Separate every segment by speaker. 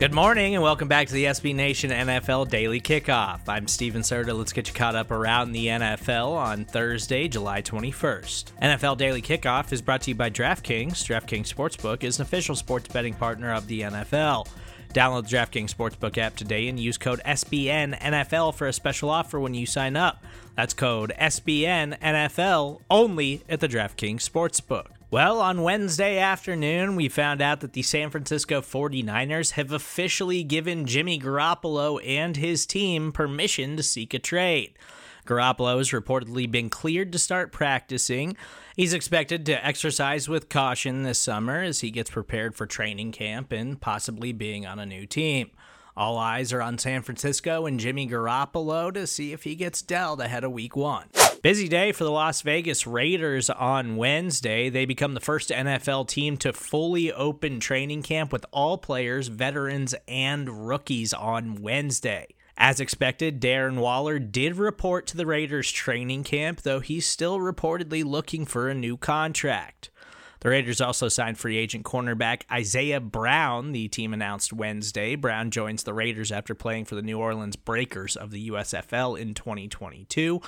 Speaker 1: Good morning and welcome back to the SB Nation NFL Daily Kickoff. I'm Steven Serta. Let's get you caught up around the NFL on Thursday, July 21st. NFL Daily Kickoff is brought to you by DraftKings. DraftKings Sportsbook is an official sports betting partner of the NFL. Download the DraftKings Sportsbook app today and use code SBNNFL for a special offer when you sign up. That's code SBNNFL only at the DraftKings Sportsbook. Well, on Wednesday afternoon, we found out that the San Francisco 49ers have officially given Jimmy Garoppolo and his team permission to seek a trade. Garoppolo has reportedly been cleared to start practicing. He's expected to exercise with caution this summer as he gets prepared for training camp and possibly being on a new team. All eyes are on San Francisco and Jimmy Garoppolo to see if he gets dealt ahead of week one. Busy day for the Las Vegas Raiders on Wednesday. They become the first NFL team to fully open training camp with all players, veterans, and rookies on Wednesday. As expected, Darren Waller did report to the Raiders training camp, though he's still reportedly looking for a new contract. The Raiders also signed free agent cornerback Isaiah Brown, the team announced Wednesday. Brown joins the Raiders after playing for the New Orleans Breakers of the USFL in 2022.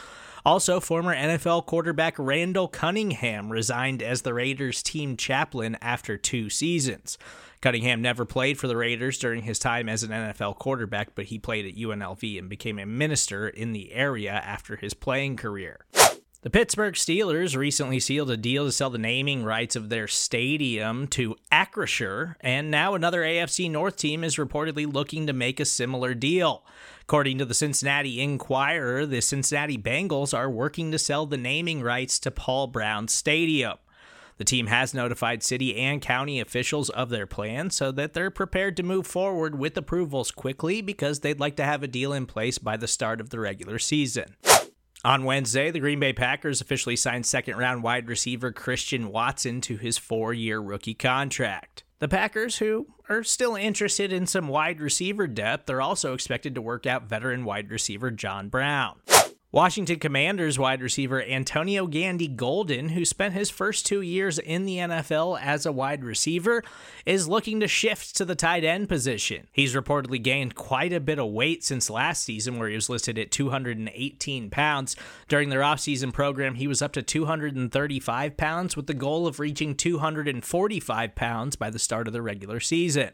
Speaker 1: Also, former NFL quarterback Randall Cunningham resigned as the Raiders team chaplain after two seasons. Cunningham never played for the Raiders during his time as an NFL quarterback, but he played at UNLV and became a minister in the area after his playing career. The Pittsburgh Steelers recently sealed a deal to sell the naming rights of their stadium to Acrisure, and now another AFC North team is reportedly looking to make a similar deal. According to the Cincinnati Enquirer, the Cincinnati Bengals are working to sell the naming rights to Paul Brown Stadium. The team has notified city and county officials of their plan so that they're prepared to move forward with approvals quickly because they'd like to have a deal in place by the start of the regular season. On Wednesday, the Green Bay Packers officially signed second round wide receiver Christian Watson to his four year rookie contract. The Packers, who are still interested in some wide receiver depth, are also expected to work out veteran wide receiver John Brown. Washington Commanders wide receiver Antonio Gandy Golden, who spent his first two years in the NFL as a wide receiver, is looking to shift to the tight end position. He's reportedly gained quite a bit of weight since last season, where he was listed at 218 pounds. During their offseason program, he was up to 235 pounds with the goal of reaching 245 pounds by the start of the regular season.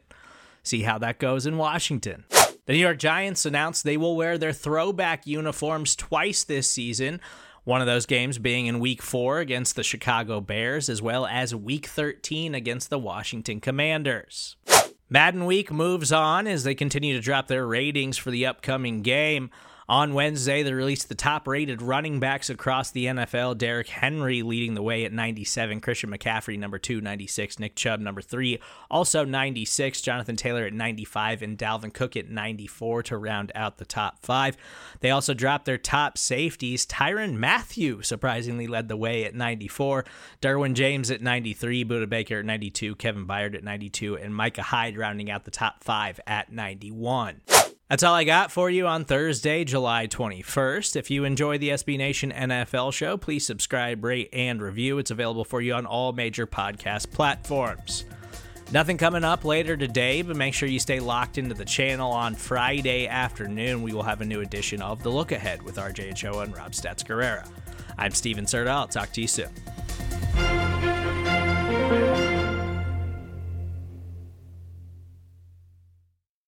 Speaker 1: See how that goes in Washington. The New York Giants announced they will wear their throwback uniforms twice this season. One of those games being in week four against the Chicago Bears, as well as week 13 against the Washington Commanders. Madden Week moves on as they continue to drop their ratings for the upcoming game. On Wednesday, they released the top rated running backs across the NFL. Derrick Henry leading the way at 97. Christian McCaffrey, number two, 96. Nick Chubb, number three, also 96. Jonathan Taylor at 95. And Dalvin Cook at 94 to round out the top five. They also dropped their top safeties. Tyrann Mathieu surprisingly led the way at 94. Derwin James at 93. Budda Baker at 92. Kevin Byard at 92. And Micah Hyde rounding out the top five at 91. That's all I got for you on Thursday, July 21st. If you enjoy the SB Nation NFL show, please subscribe, rate, and review. It's available for you on all major podcast platforms. Nothing coming up later today, but make sure you stay locked into the channel on Friday afternoon. We will have a new edition of The Look Ahead with RJ and Rob Stats Guerrera. I'm Steven Serta. I'll talk to you soon.